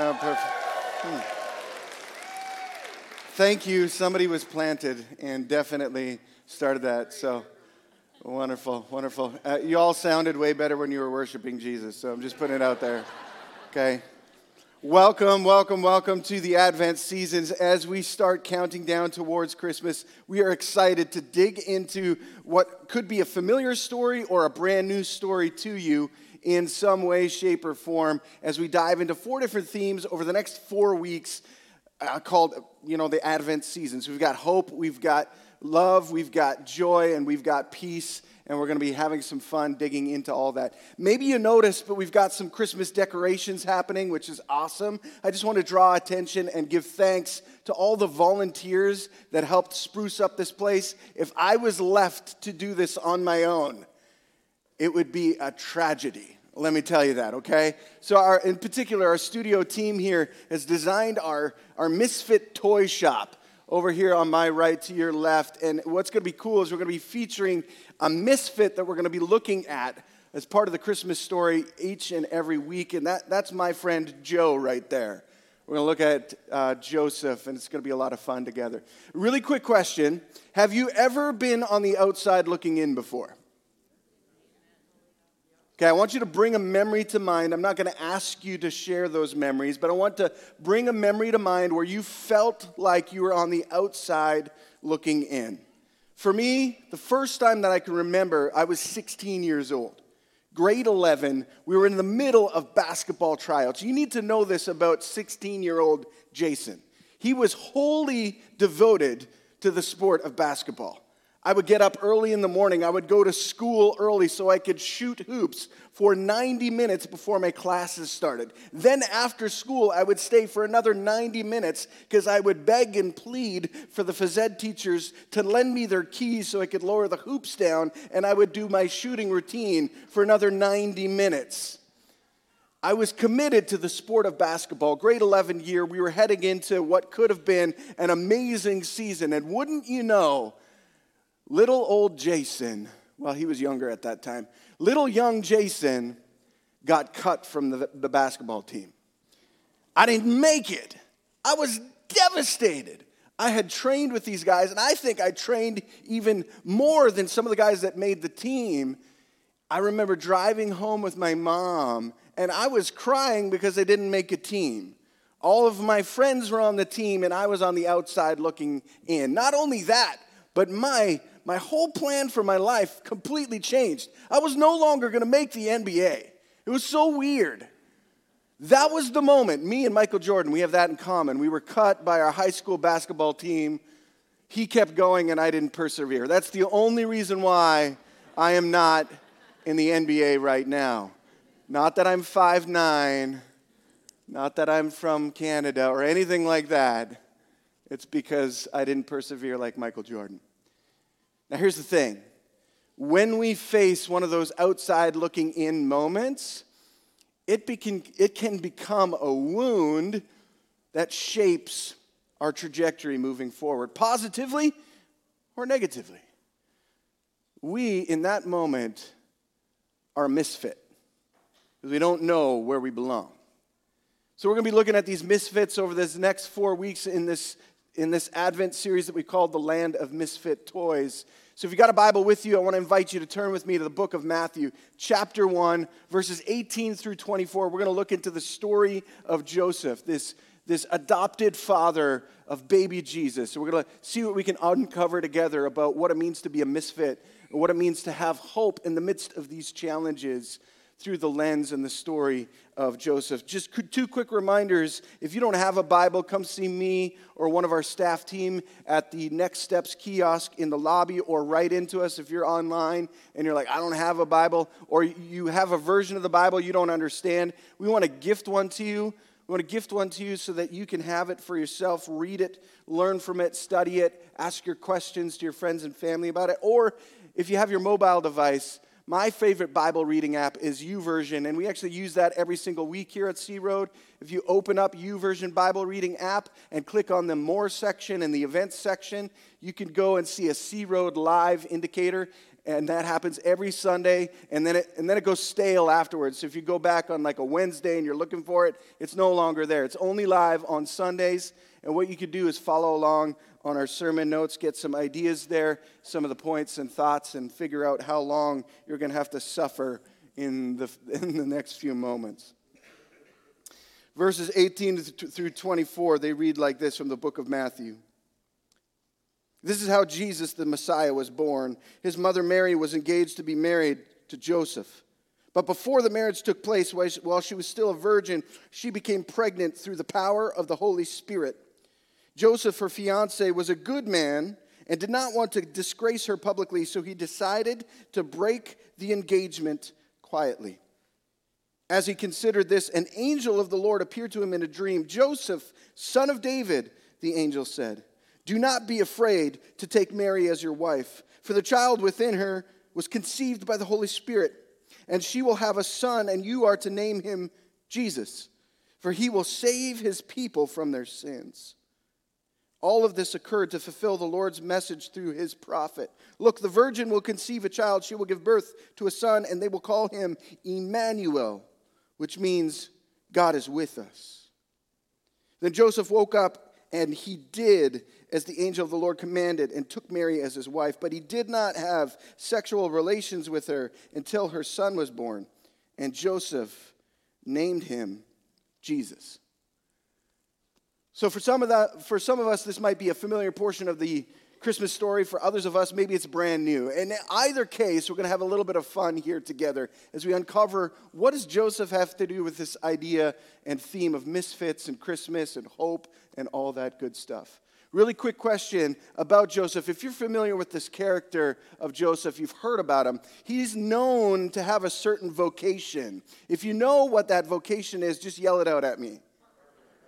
Oh, perfect. Hmm. Thank you. Somebody was planted and definitely started that. So wonderful, wonderful. Uh, you all sounded way better when you were worshiping Jesus. So I'm just putting it out there. Okay. Welcome, welcome, welcome to the Advent seasons. As we start counting down towards Christmas, we are excited to dig into what could be a familiar story or a brand new story to you in some way, shape, or form as we dive into four different themes over the next four weeks uh, called, you know, the Advent season. So we've got hope, we've got love, we've got joy, and we've got peace and we're going to be having some fun digging into all that. Maybe you noticed, but we've got some Christmas decorations happening, which is awesome. I just want to draw attention and give thanks to all the volunteers that helped spruce up this place. If I was left to do this on my own, it would be a tragedy. Let me tell you that, okay? So, our, in particular, our studio team here has designed our, our Misfit toy shop over here on my right to your left. And what's going to be cool is we're going to be featuring a misfit that we're going to be looking at as part of the Christmas story each and every week. And that, that's my friend Joe right there. We're going to look at uh, Joseph, and it's going to be a lot of fun together. Really quick question Have you ever been on the outside looking in before? Okay, I want you to bring a memory to mind. I'm not going to ask you to share those memories, but I want to bring a memory to mind where you felt like you were on the outside looking in. For me, the first time that I can remember, I was 16 years old. Grade 11, we were in the middle of basketball tryouts. You need to know this about 16 year old Jason. He was wholly devoted to the sport of basketball. I would get up early in the morning. I would go to school early so I could shoot hoops for 90 minutes before my classes started. Then, after school, I would stay for another 90 minutes because I would beg and plead for the phys ed teachers to lend me their keys so I could lower the hoops down, and I would do my shooting routine for another 90 minutes. I was committed to the sport of basketball. Grade 11 year, we were heading into what could have been an amazing season. And wouldn't you know, Little old Jason, well, he was younger at that time, little young Jason got cut from the, the basketball team. I didn't make it. I was devastated. I had trained with these guys, and I think I trained even more than some of the guys that made the team. I remember driving home with my mom, and I was crying because they didn't make a team. All of my friends were on the team, and I was on the outside looking in. Not only that, but my my whole plan for my life completely changed. I was no longer going to make the NBA. It was so weird. That was the moment. Me and Michael Jordan, we have that in common. We were cut by our high school basketball team. He kept going and I didn't persevere. That's the only reason why I am not in the NBA right now. Not that I'm 5'9, not that I'm from Canada or anything like that. It's because I didn't persevere like Michael Jordan. Now, here's the thing when we face one of those outside looking in moments, it, can it can become a wound that shapes our trajectory moving forward, positively or negatively. We, in that moment, are a misfit because we don't know where we belong. So, we're going to be looking at these misfits over this next four weeks in this in this Advent series that we called The Land of Misfit Toys. So if you've got a Bible with you, I want to invite you to turn with me to the book of Matthew, chapter 1, verses 18 through 24. We're going to look into the story of Joseph, this, this adopted father of baby Jesus. So we're going to see what we can uncover together about what it means to be a misfit and what it means to have hope in the midst of these challenges through the lens and the story of Joseph. Just two quick reminders if you don't have a Bible, come see me or one of our staff team at the Next Steps kiosk in the lobby or write into us if you're online and you're like, I don't have a Bible, or you have a version of the Bible you don't understand. We want to gift one to you. We want to gift one to you so that you can have it for yourself, read it, learn from it, study it, ask your questions to your friends and family about it. Or if you have your mobile device, my favorite Bible reading app is YouVersion, and we actually use that every single week here at Sea Road. If you open up YouVersion Bible reading app and click on the More section and the Events section, you can go and see a Sea Road live indicator and that happens every Sunday, and then it, and then it goes stale afterwards. So if you go back on like a Wednesday and you're looking for it, it's no longer there. It's only live on Sundays. And what you could do is follow along on our sermon notes, get some ideas there, some of the points and thoughts, and figure out how long you're going to have to suffer in the, in the next few moments. Verses 18 through 24, they read like this from the book of Matthew. This is how Jesus, the Messiah, was born. His mother Mary was engaged to be married to Joseph. But before the marriage took place, while she was still a virgin, she became pregnant through the power of the Holy Spirit. Joseph, her fiance, was a good man and did not want to disgrace her publicly, so he decided to break the engagement quietly. As he considered this, an angel of the Lord appeared to him in a dream. Joseph, son of David, the angel said, Do not be afraid to take Mary as your wife, for the child within her was conceived by the Holy Spirit, and she will have a son, and you are to name him Jesus, for he will save his people from their sins. All of this occurred to fulfill the Lord's message through his prophet. Look, the virgin will conceive a child, she will give birth to a son, and they will call him Emmanuel, which means God is with us. Then Joseph woke up, and he did as the angel of the Lord commanded and took Mary as his wife, but he did not have sexual relations with her until her son was born, and Joseph named him Jesus. So for some of that, for some of us, this might be a familiar portion of the Christmas story. For others of us, maybe it's brand new. In either case, we're going to have a little bit of fun here together as we uncover what does Joseph have to do with this idea and theme of misfits and Christmas and hope and all that good stuff. Really quick question about Joseph. If you're familiar with this character of Joseph, you've heard about him. He's known to have a certain vocation. If you know what that vocation is, just yell it out at me.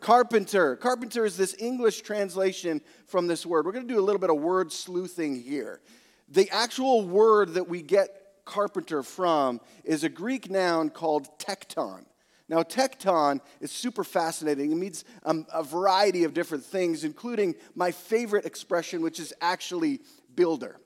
Carpenter. Carpenter is this English translation from this word. We're going to do a little bit of word sleuthing here. The actual word that we get carpenter from is a Greek noun called tekton. Now, tekton is super fascinating. It means um, a variety of different things, including my favorite expression, which is actually builder.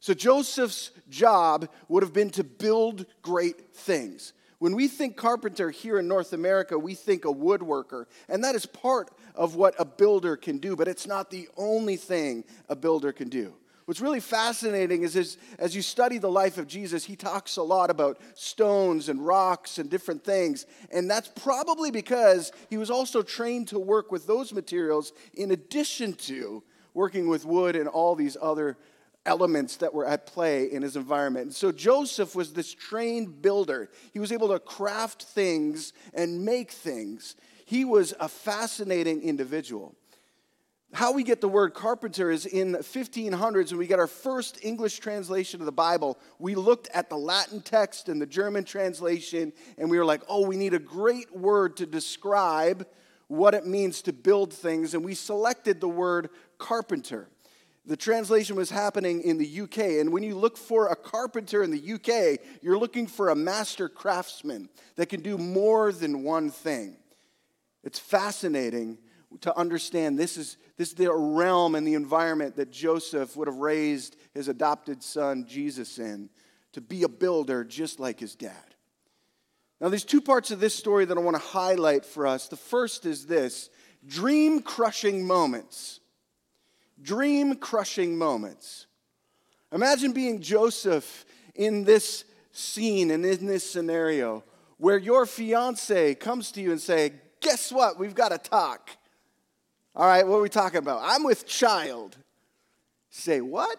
So, Joseph's job would have been to build great things. When we think carpenter here in North America, we think a woodworker, and that is part of what a builder can do, but it's not the only thing a builder can do. What's really fascinating is, as you study the life of Jesus, he talks a lot about stones and rocks and different things. And that's probably because he was also trained to work with those materials in addition to working with wood and all these other elements that were at play in his environment. And so Joseph was this trained builder. He was able to craft things and make things. He was a fascinating individual. How we get the word carpenter is in the 1500s when we get our first English translation of the Bible. We looked at the Latin text and the German translation, and we were like, oh, we need a great word to describe what it means to build things. And we selected the word carpenter. The translation was happening in the UK. And when you look for a carpenter in the UK, you're looking for a master craftsman that can do more than one thing. It's fascinating to understand this is, this is the realm and the environment that Joseph would have raised his adopted son Jesus in to be a builder just like his dad. Now, there's two parts of this story that I want to highlight for us. The first is this dream crushing moments dream crushing moments. Imagine being Joseph in this scene and in this scenario where your fiance comes to you and say, "Guess what? We've got to talk." All right, what are we talking about? I'm with child. Say, "What?"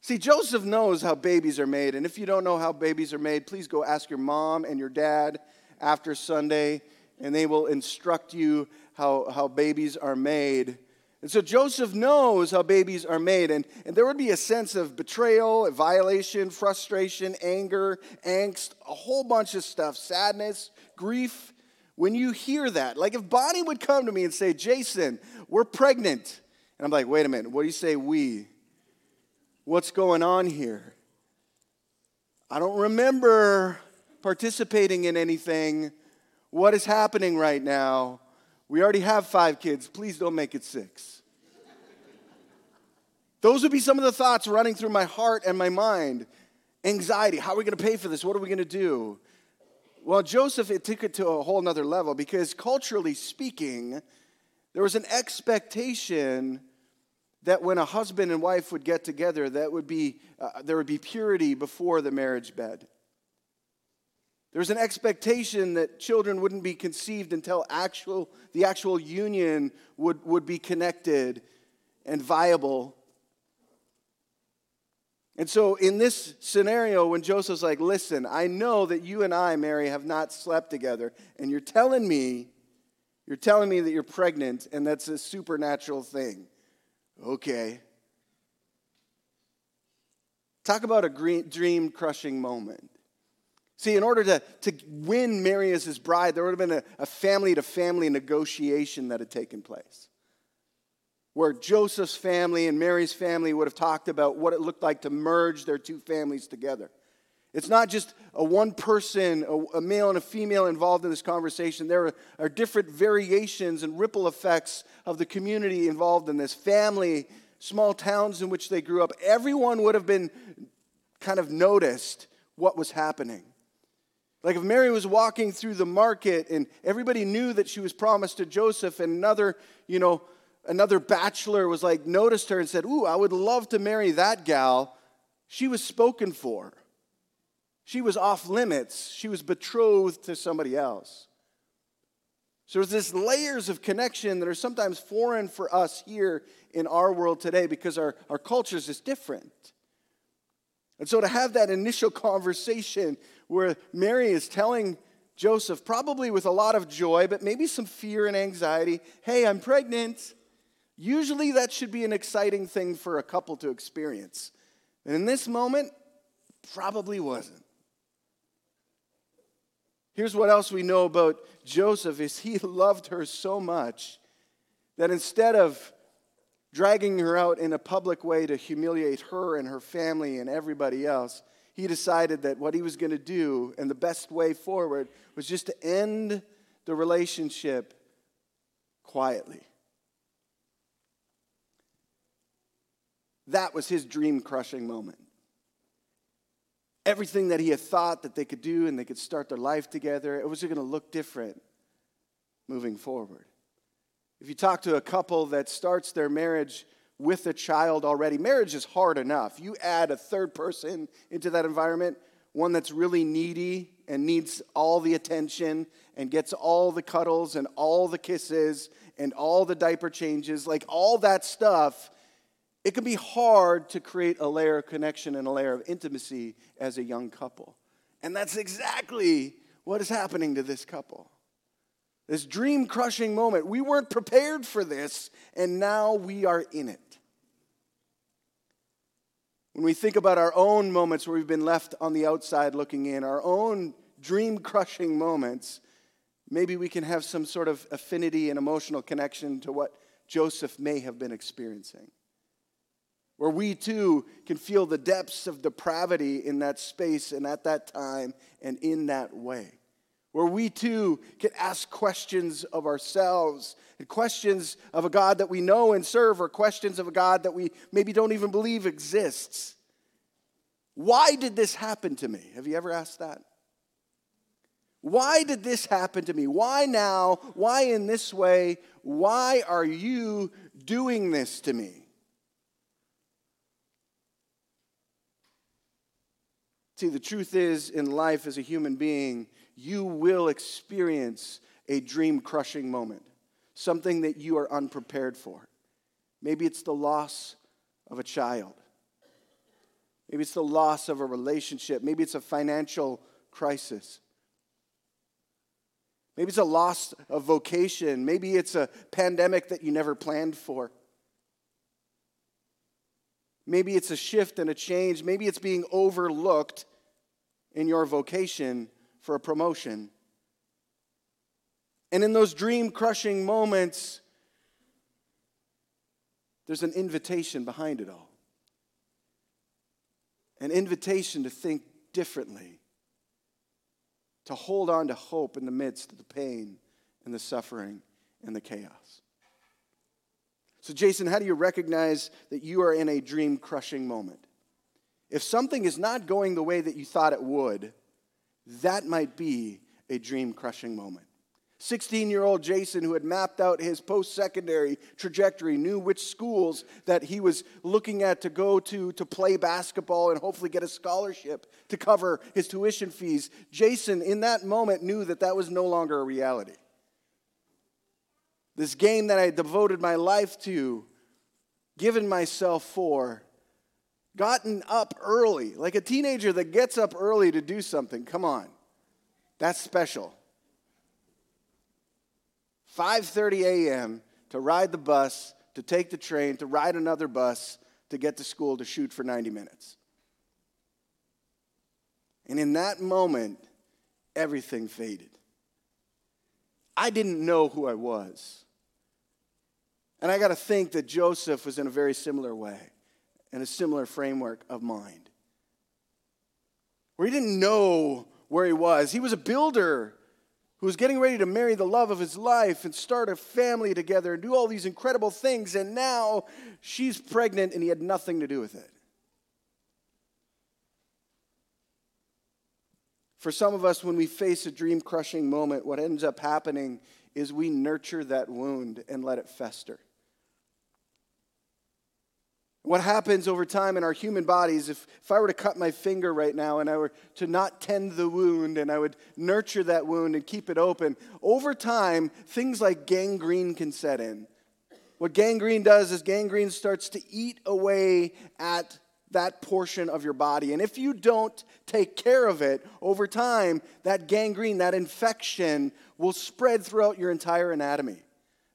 See, Joseph knows how babies are made, and if you don't know how babies are made, please go ask your mom and your dad after Sunday, and they will instruct you how, how babies are made. And so Joseph knows how babies are made, and, and there would be a sense of betrayal, violation, frustration, anger, angst, a whole bunch of stuff, sadness, grief. When you hear that, like if Bonnie would come to me and say, Jason, we're pregnant. And I'm like, wait a minute, what do you say, we? What's going on here? I don't remember participating in anything. What is happening right now? We already have five kids. Please don't make it six. Those would be some of the thoughts running through my heart and my mind. Anxiety. How are we going to pay for this? What are we going to do? Well, Joseph, it took it to a whole nother level because culturally speaking, there was an expectation that when a husband and wife would get together, that would be, uh, there would be purity before the marriage bed. There was an expectation that children wouldn't be conceived until actual, the actual union would, would be connected and viable and so, in this scenario, when Joseph's like, Listen, I know that you and I, Mary, have not slept together, and you're telling me, you're telling me that you're pregnant, and that's a supernatural thing. Okay. Talk about a dream crushing moment. See, in order to, to win Mary as his bride, there would have been a family to family negotiation that had taken place where Joseph's family and Mary's family would have talked about what it looked like to merge their two families together. It's not just a one person, a, male and a female involved in this conversation. There are, are different variations and ripple effects of the community involved in this family, small towns in which they grew up. Everyone would have been kind of noticed what was happening. Like if Mary was walking through the market and everybody knew that she was promised to Joseph and another, you know, another bachelor was like, noticed her and said, Ooh, I would love to marry that gal. She was spoken for. She was off limits. She was betrothed to somebody else. So there's this layers of connection that are sometimes foreign for us here in our world today because our, our culture is different. And so to have that initial conversation where Mary is telling Joseph, probably with a lot of joy, but maybe some fear and anxiety, hey, I'm pregnant. Usually that should be an exciting thing for a couple to experience. And in this moment, probably wasn't. Here's what else we know about Joseph is he loved her so much that instead of dragging her out in a public way to humiliate her and her family and everybody else, he decided that what he was going to do and the best way forward was just to end the relationship quietly. That was his dream crushing moment. Everything that he had thought that they could do and they could start their life together, it was going to look different moving forward. If you talk to a couple that starts their marriage with a child already, marriage is hard enough. You add a third person into that environment, one that's really needy and needs all the attention and gets all the cuddles and all the kisses and all the diaper changes, like all that stuff it can be hard to create a layer of connection and a layer of intimacy as a young couple. And that's exactly what is happening to this couple. This dream crushing moment. We weren't prepared for this, and now we are in it. When we think about our own moments where we've been left on the outside looking in, our own dream crushing moments, maybe we can have some sort of affinity and emotional connection to what Joseph may have been experiencing where we too can feel the depths of depravity in that space and at that time and in that way. Where we too can ask questions of ourselves and questions of a God that we know and serve, or questions of a God that we maybe don't even believe exists. Why did this happen to me? Have you ever asked that? Why did this happen to me? Why now? Why in this way? Why are you doing this to me? See, the truth is, in life as a human being, you will experience a dream crushing moment, something that you are unprepared for. Maybe it's the loss of a child. Maybe it's the loss of a relationship. Maybe it's a financial crisis. Maybe it's a loss of vocation. Maybe it's a pandemic that you never planned for. Maybe it's a shift and a change. Maybe it's being overlooked in your vocation for a promotion. And in those dream crushing moments, there's an invitation behind it all an invitation to think differently, to hold on to hope in the midst of the pain and the suffering and the chaos. So, Jason, how do you recognize that you are in a dream crushing moment? If something is not going the way that you thought it would, that might be a dream crushing moment. 16 year old Jason, who had mapped out his post secondary trajectory, knew which schools that he was looking at to go to to play basketball and hopefully get a scholarship to cover his tuition fees. Jason, in that moment, knew that that was no longer a reality. This game that I devoted my life to, given myself for, gotten up early, like a teenager that gets up early to do something. Come on. That's special. 5:30 a.m. to ride the bus, to take the train, to ride another bus, to get to school to shoot for 90 minutes. And in that moment, everything faded. I didn't know who I was. And I got to think that Joseph was in a very similar way, in a similar framework of mind. Where he didn't know where he was. He was a builder who was getting ready to marry the love of his life and start a family together and do all these incredible things, and now she's pregnant and he had nothing to do with it. For some of us, when we face a dream crushing moment, what ends up happening is we nurture that wound and let it fester. What happens over time in our human bodies, if, if I were to cut my finger right now and I were to not tend the wound and I would nurture that wound and keep it open, over time, things like gangrene can set in. What gangrene does is gangrene starts to eat away at that portion of your body. And if you don't take care of it, over time, that gangrene, that infection, will spread throughout your entire anatomy.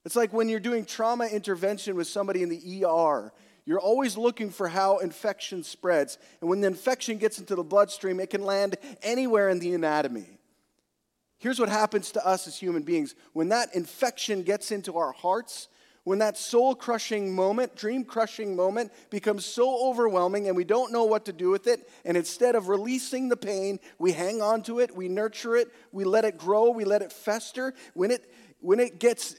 It's like when you're doing trauma intervention with somebody in the ER you're always looking for how infection spreads. And when the infection gets into the bloodstream, it can land anywhere in the anatomy. Here's what happens to us as human beings when that infection gets into our hearts, when that soul crushing moment, dream crushing moment becomes so overwhelming and we don't know what to do with it, and instead of releasing the pain, we hang on to it, we nurture it, we let it grow, we let it fester. When it, when it gets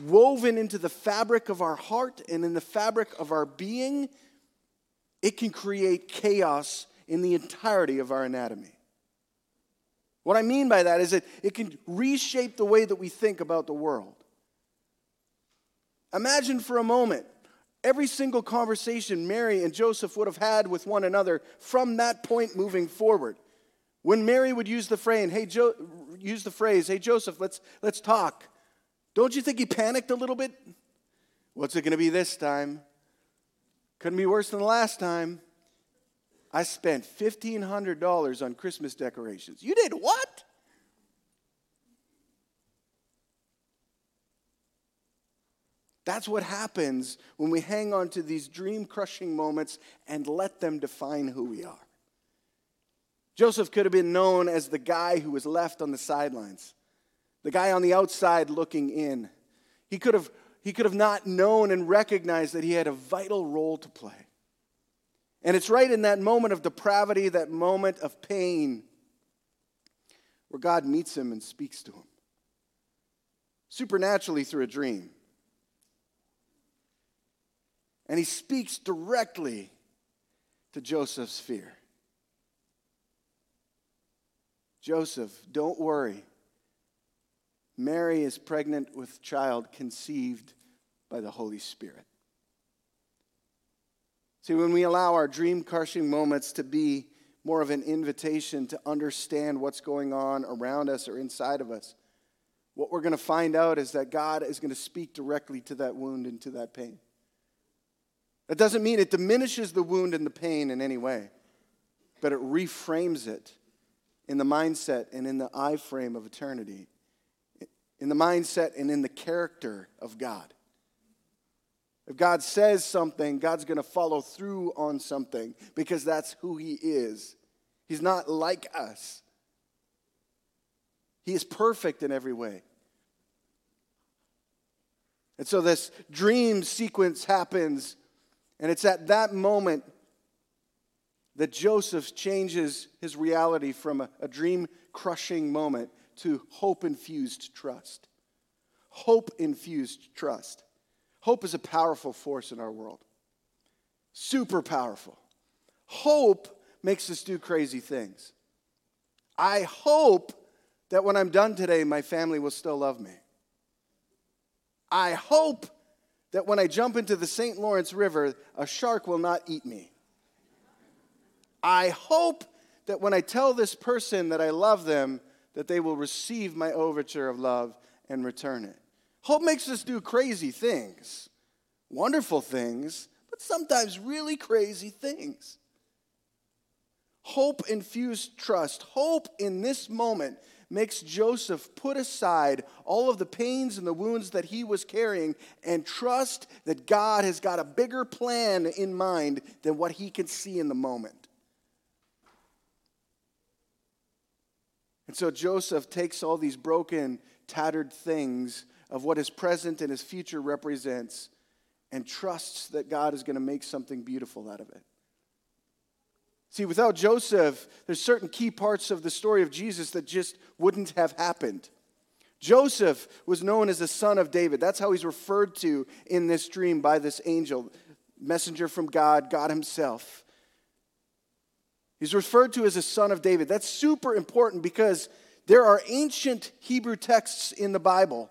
woven into the fabric of our heart and in the fabric of our being, it can create chaos in the entirety of our anatomy. What I mean by that is that it can reshape the way that we think about the world. Imagine for a moment every single conversation Mary and Joseph would have had with one another from that point moving forward. When Mary would use the phrase, "Hey, jo- use the phrase, "Hey Joseph, let's let's talk." Don't you think he panicked a little bit? What's it going to be this time? Couldn't be worse than the last time. I spent $1,500 on Christmas decorations. You did what? That's what happens when we hang on to these dream crushing moments and let them define who we are. Joseph could have been known as the guy who was left on the sidelines the guy on the outside looking in. He could have, he could have not known and recognized that he had a vital role to play. And it's right in that moment of depravity, that moment of pain, where God meets him and speaks to him supernaturally through a dream. And he speaks directly to Joseph's fear. Joseph, don't worry. Mary is pregnant with child conceived by the Holy Spirit. See, when we allow our dream crushing moments to be more of an invitation to understand what's going on around us or inside of us, what we're going to find out is that God is going to speak directly to that wound and to that pain. That doesn't mean it diminishes the wound and the pain in any way, but it reframes it in the mindset and in the eye frame of eternity in the mindset and in the character of God. If God says something, God's going to follow through on something because that's who He is. He's not like us, He is perfect in every way. And so this dream sequence happens, and it's at that moment that Joseph changes his reality from a, a dream crushing moment to hope infused trust. Hope infused trust. Hope is a powerful force in our world, super powerful. Hope makes us do crazy things. I hope that when I'm done today, my family will still love me. I hope that when I jump into the St. Lawrence River, a shark will not eat me. I hope that when I tell this person that I love them, that they will receive my overture of love and return it. Hope makes us do crazy things, wonderful things, but sometimes really crazy things. Hope infused trust. Hope in this moment makes Joseph put aside all of the pains and the wounds that he was carrying and trust that God has got a bigger plan in mind than what he can see in the moment. And so Joseph takes all these broken, tattered things of what his present and his future represents and trusts that God is going to make something beautiful out of it. See, without Joseph, there's certain key parts of the story of Jesus that just wouldn't have happened. Joseph was known as the son of David. That's how he's referred to in this dream by this angel, messenger from God, God himself. He's referred to as a son of David. That's super important because there are ancient Hebrew texts in the Bible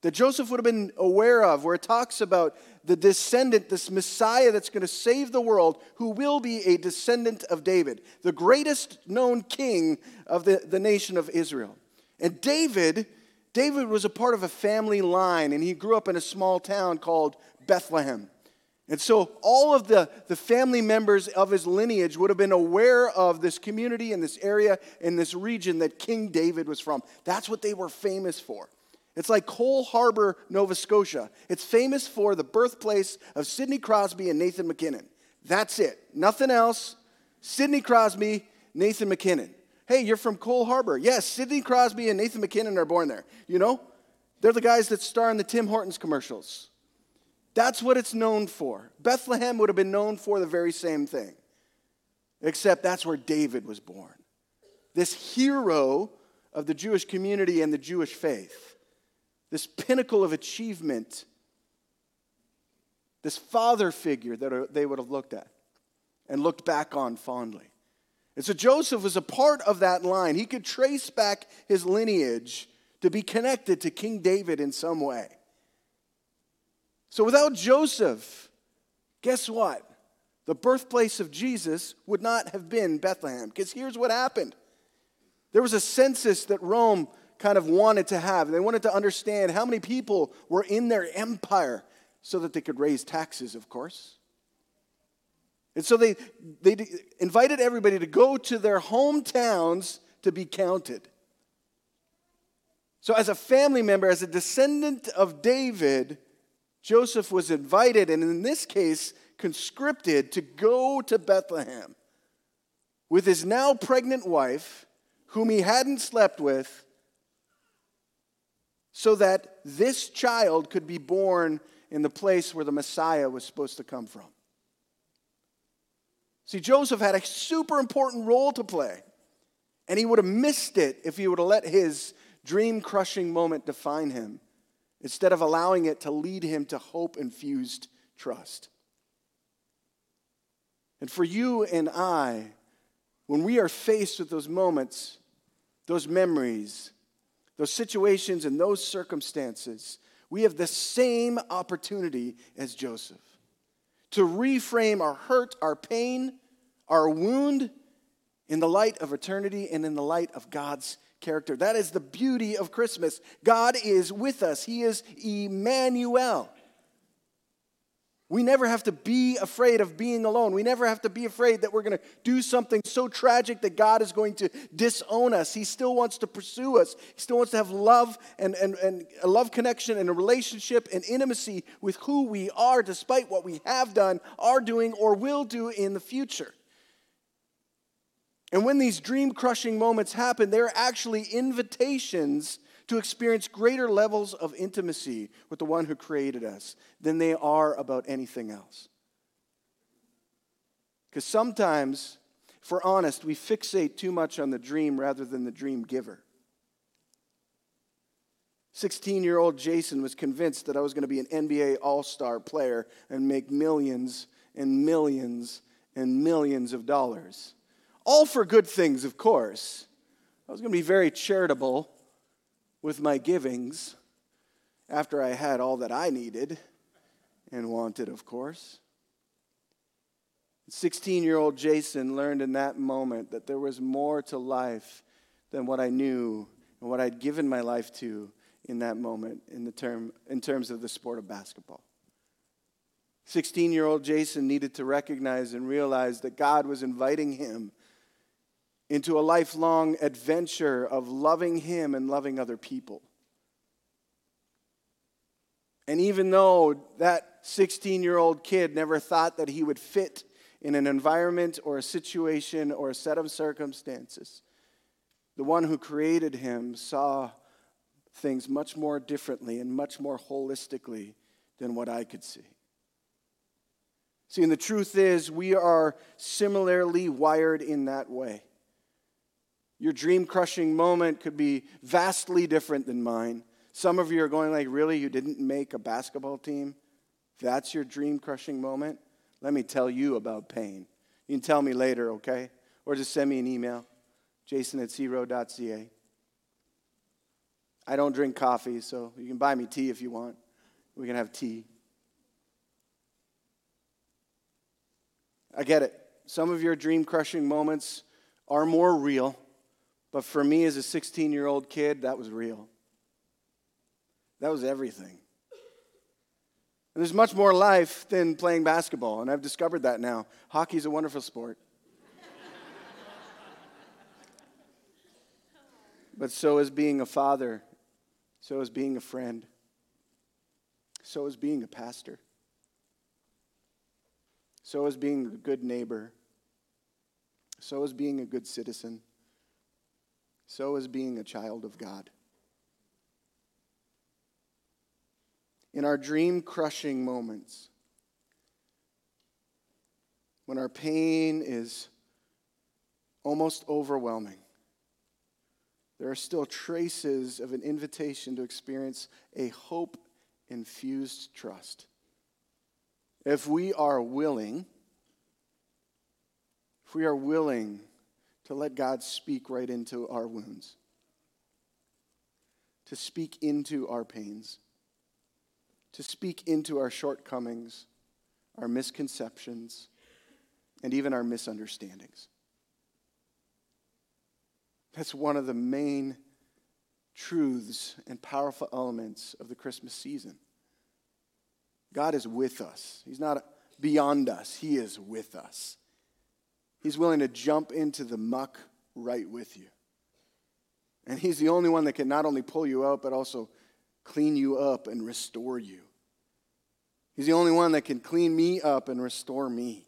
that Joseph would have been aware of where it talks about the descendant, this Messiah that's going to save the world, who will be a descendant of David, the greatest known king of the, the nation of Israel. And David, David was a part of a family line, and he grew up in a small town called Bethlehem. And so all of the, the family members of his lineage would have been aware of this community and this area and this region that King David was from. That's what they were famous for. It's like Cole Harbour, Nova Scotia. It's famous for the birthplace of Sidney Crosby and Nathan MacKinnon. That's it. Nothing else. Sidney Crosby, Nathan MacKinnon. Hey, you're from Cole Harbour. Yes, Sidney Crosby and Nathan MacKinnon are born there. You know? They're the guys that star in the Tim Hortons commercials. That's what it's known for. Bethlehem would have been known for the very same thing, except that's where David was born. This hero of the Jewish community and the Jewish faith, this pinnacle of achievement, this father figure that they would have looked at and looked back on fondly. And so Joseph was a part of that line. He could trace back his lineage to be connected to King David in some way. So without Joseph, guess what? The birthplace of Jesus would not have been Bethlehem. Because here's what happened there was a census that Rome kind of wanted to have. They wanted to understand how many people were in their empire so that they could raise taxes, of course. And so they, they invited everybody to go to their hometowns to be counted. So, as a family member, as a descendant of David, Joseph was invited, and in this case, conscripted to go to Bethlehem with his now pregnant wife, whom he hadn't slept with, so that this child could be born in the place where the Messiah was supposed to come from. See, Joseph had a super important role to play, and he would have missed it if he would have let his dream crushing moment define him instead of allowing it to lead him to hope infused trust. And for you and I, when we are faced with those moments, those memories, those situations, and those circumstances, we have the same opportunity as Joseph to reframe our hurt, our pain, our wound in the light of eternity and in the light of God's character. That is the beauty of Christmas. God is with us, He is Emmanuel. We never have to be afraid of being alone. We never have to be afraid that we're going to do something so tragic that God is going to disown us. He still wants to pursue us. He still wants to have love and, and, and a love connection and a relationship and intimacy with who we are, despite what we have done, are doing, or will do in the future. And when these dream crushing moments happen, they're actually invitations to experience greater levels of intimacy with the one who created us than they are about anything else. Because sometimes, if we're honest, we fixate too much on the dream rather than the dream giver. 16 year old Jason was convinced that I was going to be an NBA All Star player and make millions and millions and millions of dollars. All for good things, of course. I was going to be very charitable with my givings after I had all that I needed and wanted, of course. 16 year old Jason learned in that moment that there was more to life than what I knew and what I'd given my life to in that moment in, the term, in terms of the sport of basketball. 16 year old Jason needed to recognize and realize that God was inviting him into a lifelong adventure of loving him and loving other people. And even though that 16 year old kid never thought that he would fit in an environment or a situation or a set of circumstances, the one who created him saw things much more differently and much more holistically than what I could see. See, and the truth is, we are similarly wired in that way. Your dream crushing moment could be vastly different than mine. Some of you are going like, really, you didn't make a basketball team? That's your dream crushing moment? Let me tell you about pain. You can tell me later, okay? Or just send me an email, jason at cro.ca. I don't drink coffee, so you can buy me tea if you want. We can have tea. I get it. Some of your dream crushing moments are more real, but for me as a 16 year old kid, that was real. That was everything. And there's much more life than playing basketball, and I've discovered that now. Hockey's a wonderful sport. but so is being a father so is being a friend. So is being a pastor. So is being a good neighbor. So is being a good citizen. So is being a child of God. In our dream crushing moments, when our pain is almost overwhelming, there are still traces of an invitation to experience a hope infused trust. If we are willing, if we are willing to let God speak right into our wounds, to speak into our pains, to speak into our shortcomings, our misconceptions, and even our misunderstandings. That's one of the main truths and powerful elements of the Christmas season. God is with us. He's not beyond us, He is with us. He's willing to jump into the muck right with you. And He's the only one that can not only pull you out, but also clean you up and restore you. He's the only one that can clean me up and restore me.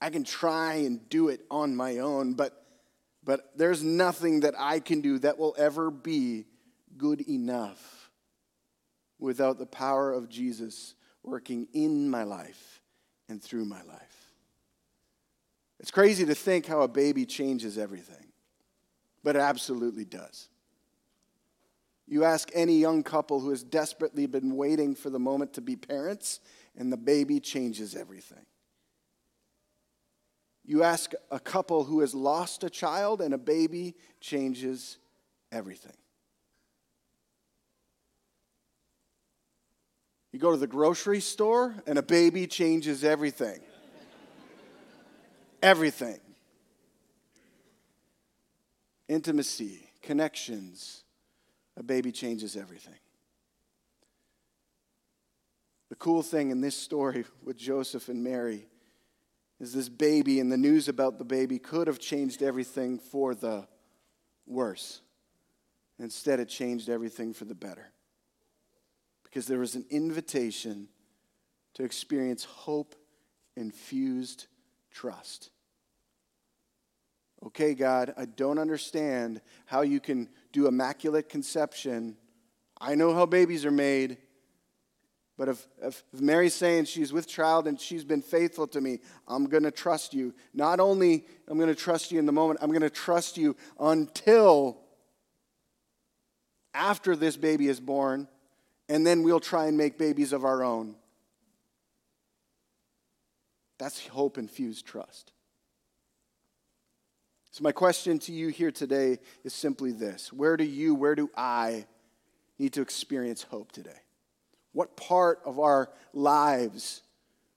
I can try and do it on my own, but but there's nothing that I can do that will ever be good enough without the power of Jesus working in my life and through my life. It's crazy to think how a baby changes everything, but it absolutely does. You ask any young couple who has desperately been waiting for the moment to be parents, and the baby changes everything. You ask a couple who has lost a child, and a baby changes everything. You go to the grocery store, and a baby changes everything. Everything. Intimacy, connections, a baby changes everything. The cool thing in this story with Joseph and Mary is this baby, and the news about the baby could have changed everything for the worse. Instead, it changed everything for the better. Because there was an invitation to experience hope infused trust. Okay, God, I don't understand how you can do immaculate conception. I know how babies are made. But if, if, Mary's saying she's with child and she's been faithful to me, I'm going to trust you. Not only I'm going to trust you in the moment, I'm going to trust you until after this baby is born, and then we'll try and make babies of our own. That's hope infused trust. So, my question to you here today is simply this Where do you, where do I need to experience hope today? What part of our lives,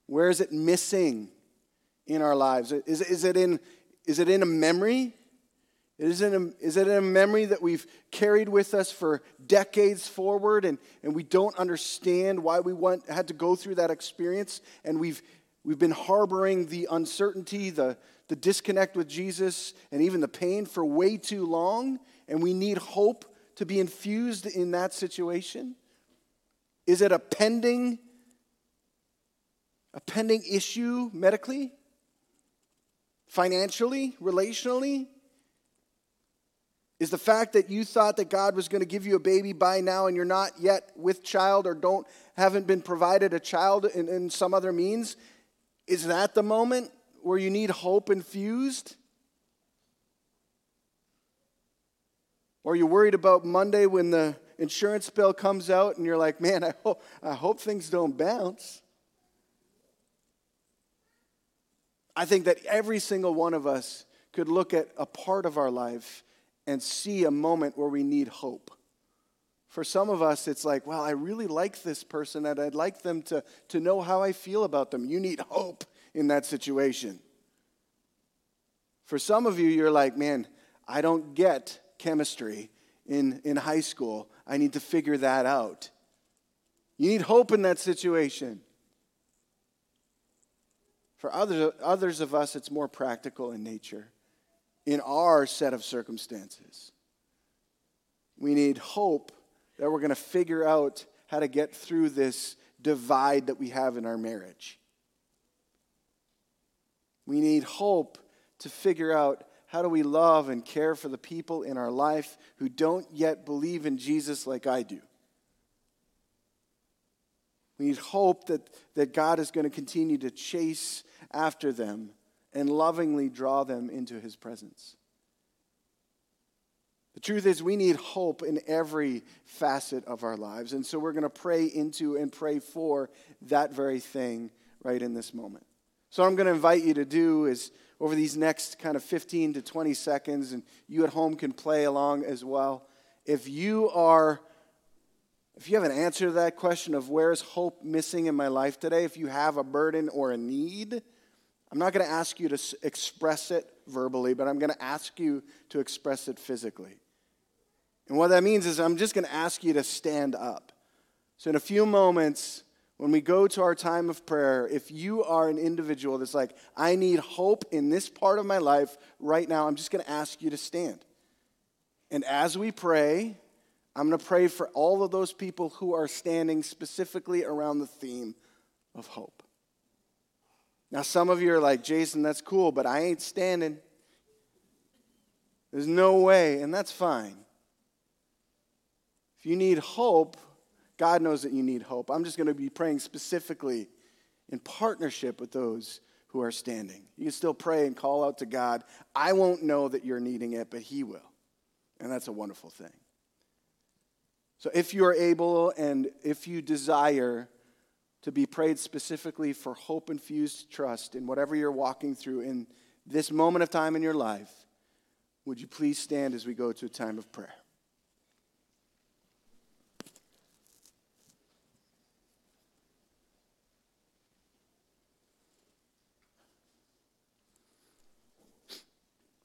where is it missing in our lives? Is, is, it, in, is it in a memory? Is it, a, is it in a memory that we've carried with us for decades forward and, and we don't understand why we went, had to go through that experience and we've, we've been harboring the uncertainty, the, the disconnect with Jesus, and even the pain for way too long, and we need hope to be infused in that situation? Is it a pending a pending issue medically? Financially, relationally? Is the fact that you thought that God was going to give you a baby by now and you're not yet with child or don't haven't been provided a child in, in some other means, is that the moment where you need hope infused? Or are you're worried about Monday when the insurance bill comes out and you're like, man, I hope, I hope things don't bounce. I think that every single one of us could look at a part of our life and see a moment where we need hope. For some of us, it's like, well, I really like this person and I'd like them to, to know how I feel about them. You need hope in that situation. For some of you, you're like, man, I don't get chemistry in, in high school. I need to figure that out. You need hope in that situation. For others, others of us, it's more practical in nature, in our set of circumstances. We need hope that we're going to figure out how to get through this divide that we have in our marriage. We need hope to figure out how do we love and care for the people in our life who don't yet believe in Jesus like I do? We need hope that, that God is going to continue to chase after them and lovingly draw them into his presence. The truth is, we need hope in every facet of our lives. And so we're going to pray into and pray for that very thing right in this moment. So, what I'm going to invite you to do is over these next kind of 15 to 20 seconds, and you at home can play along as well. If you are, if you have an answer to that question of where's hope missing in my life today, if you have a burden or a need, I'm not going to ask you to express it verbally, but I'm going to ask you to express it physically. And what that means is I'm just going to ask you to stand up. So, in a few moments, when we go to our time of prayer, if you are an individual that's like, I need hope in this part of my life right now, I'm just going to ask you to stand. And as we pray, I'm going to pray for all of those people who are standing specifically around the theme of hope. Now, some of you are like, Jason, that's cool, but I ain't standing. There's no way, and that's fine. If you need hope, God knows that you need hope. I'm just going to be praying specifically in partnership with those who are standing. You can still pray and call out to God. I won't know that you're needing it, but He will. And that's a wonderful thing. So if you are able and if you desire to be prayed specifically for hope infused trust in whatever you're walking through in this moment of time in your life, would you please stand as we go to a time of prayer?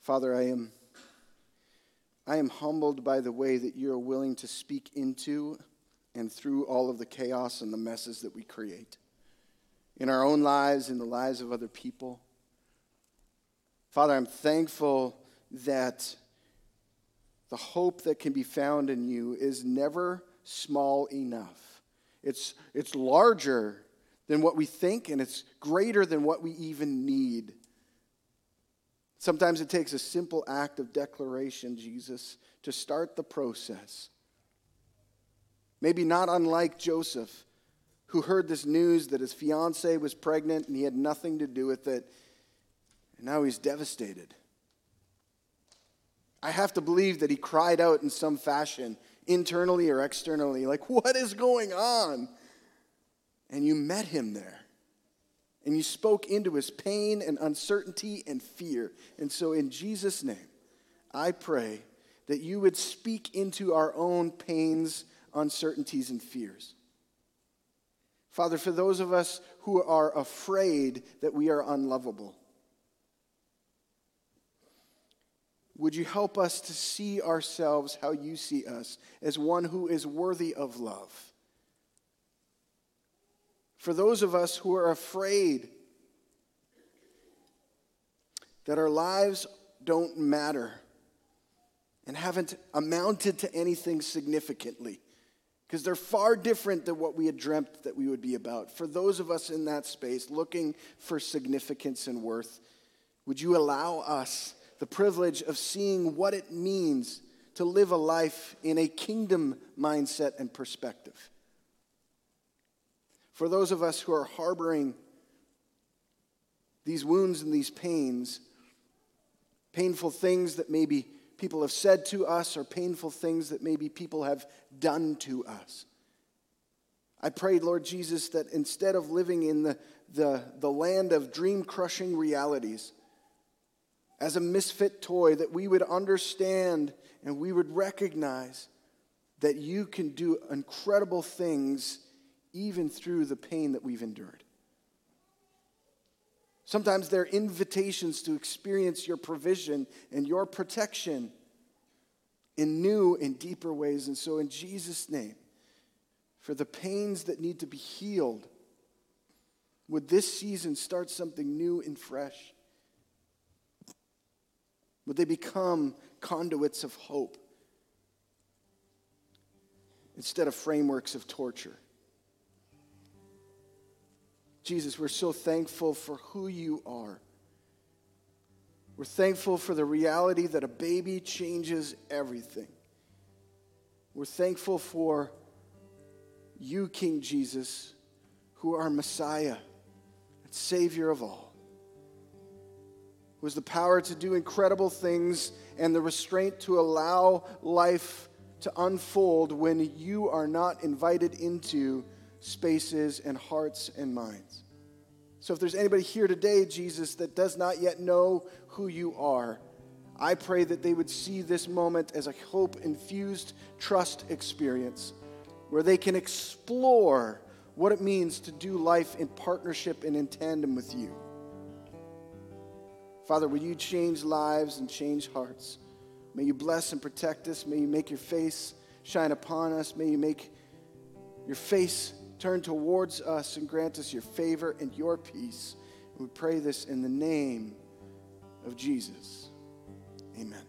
Father, I am, I am humbled by the way that you're willing to speak into and through all of the chaos and the messes that we create in our own lives, in the lives of other people. Father, I'm thankful that the hope that can be found in you is never small enough. It's, it's larger than what we think, and it's greater than what we even need. Sometimes it takes a simple act of declaration, Jesus, to start the process. Maybe not unlike Joseph, who heard this news that his fiancee was pregnant and he had nothing to do with it, and now he's devastated. I have to believe that he cried out in some fashion internally or externally. Like, what is going on? And you met him there. And you spoke into his pain and uncertainty and fear. And so, in Jesus' name, I pray that you would speak into our own pains, uncertainties, and fears. Father, for those of us who are afraid that we are unlovable, would you help us to see ourselves how you see us as one who is worthy of love? For those of us who are afraid that our lives don't matter and haven't amounted to anything significantly because they're far different than what we had dreamt that we would be about. For those of us in that space looking for significance and worth, would you allow us the privilege of seeing what it means to live a life in a kingdom mindset and perspective? For those of us who are harboring these wounds and these pains, painful things that maybe people have said to us or painful things that maybe people have done to us. I prayed, Lord Jesus, that instead of living in the, the, the land of dream crushing realities, as a misfit toy, that we would understand and we would recognize that you can do incredible things even through the pain that we've endured. Sometimes they're invitations to experience your provision and your protection in new and deeper ways. And so, in Jesus' name, for the pains that need to be healed, would this season start something new and fresh? Would they become conduits of hope instead of frameworks of torture? Jesus, we're so thankful for who you are. We're thankful for the reality that a baby changes everything. We're thankful for you, King Jesus, who are Messiah and Savior of all, who has the power to do incredible things and the restraint to allow life to unfold when you are not invited into spaces, and hearts and minds. So, if there's anybody here today, Jesus, that does not yet know who you are, I pray that they would see this moment as a hope infused trust experience where they can explore what it means to do life in partnership and in tandem with you. Father, will you change lives and change hearts? May you bless and protect us. May you make your face shine upon us. May you make your face turn towards us and grant us your favor and your peace. We pray this in the name of Jesus. Amen.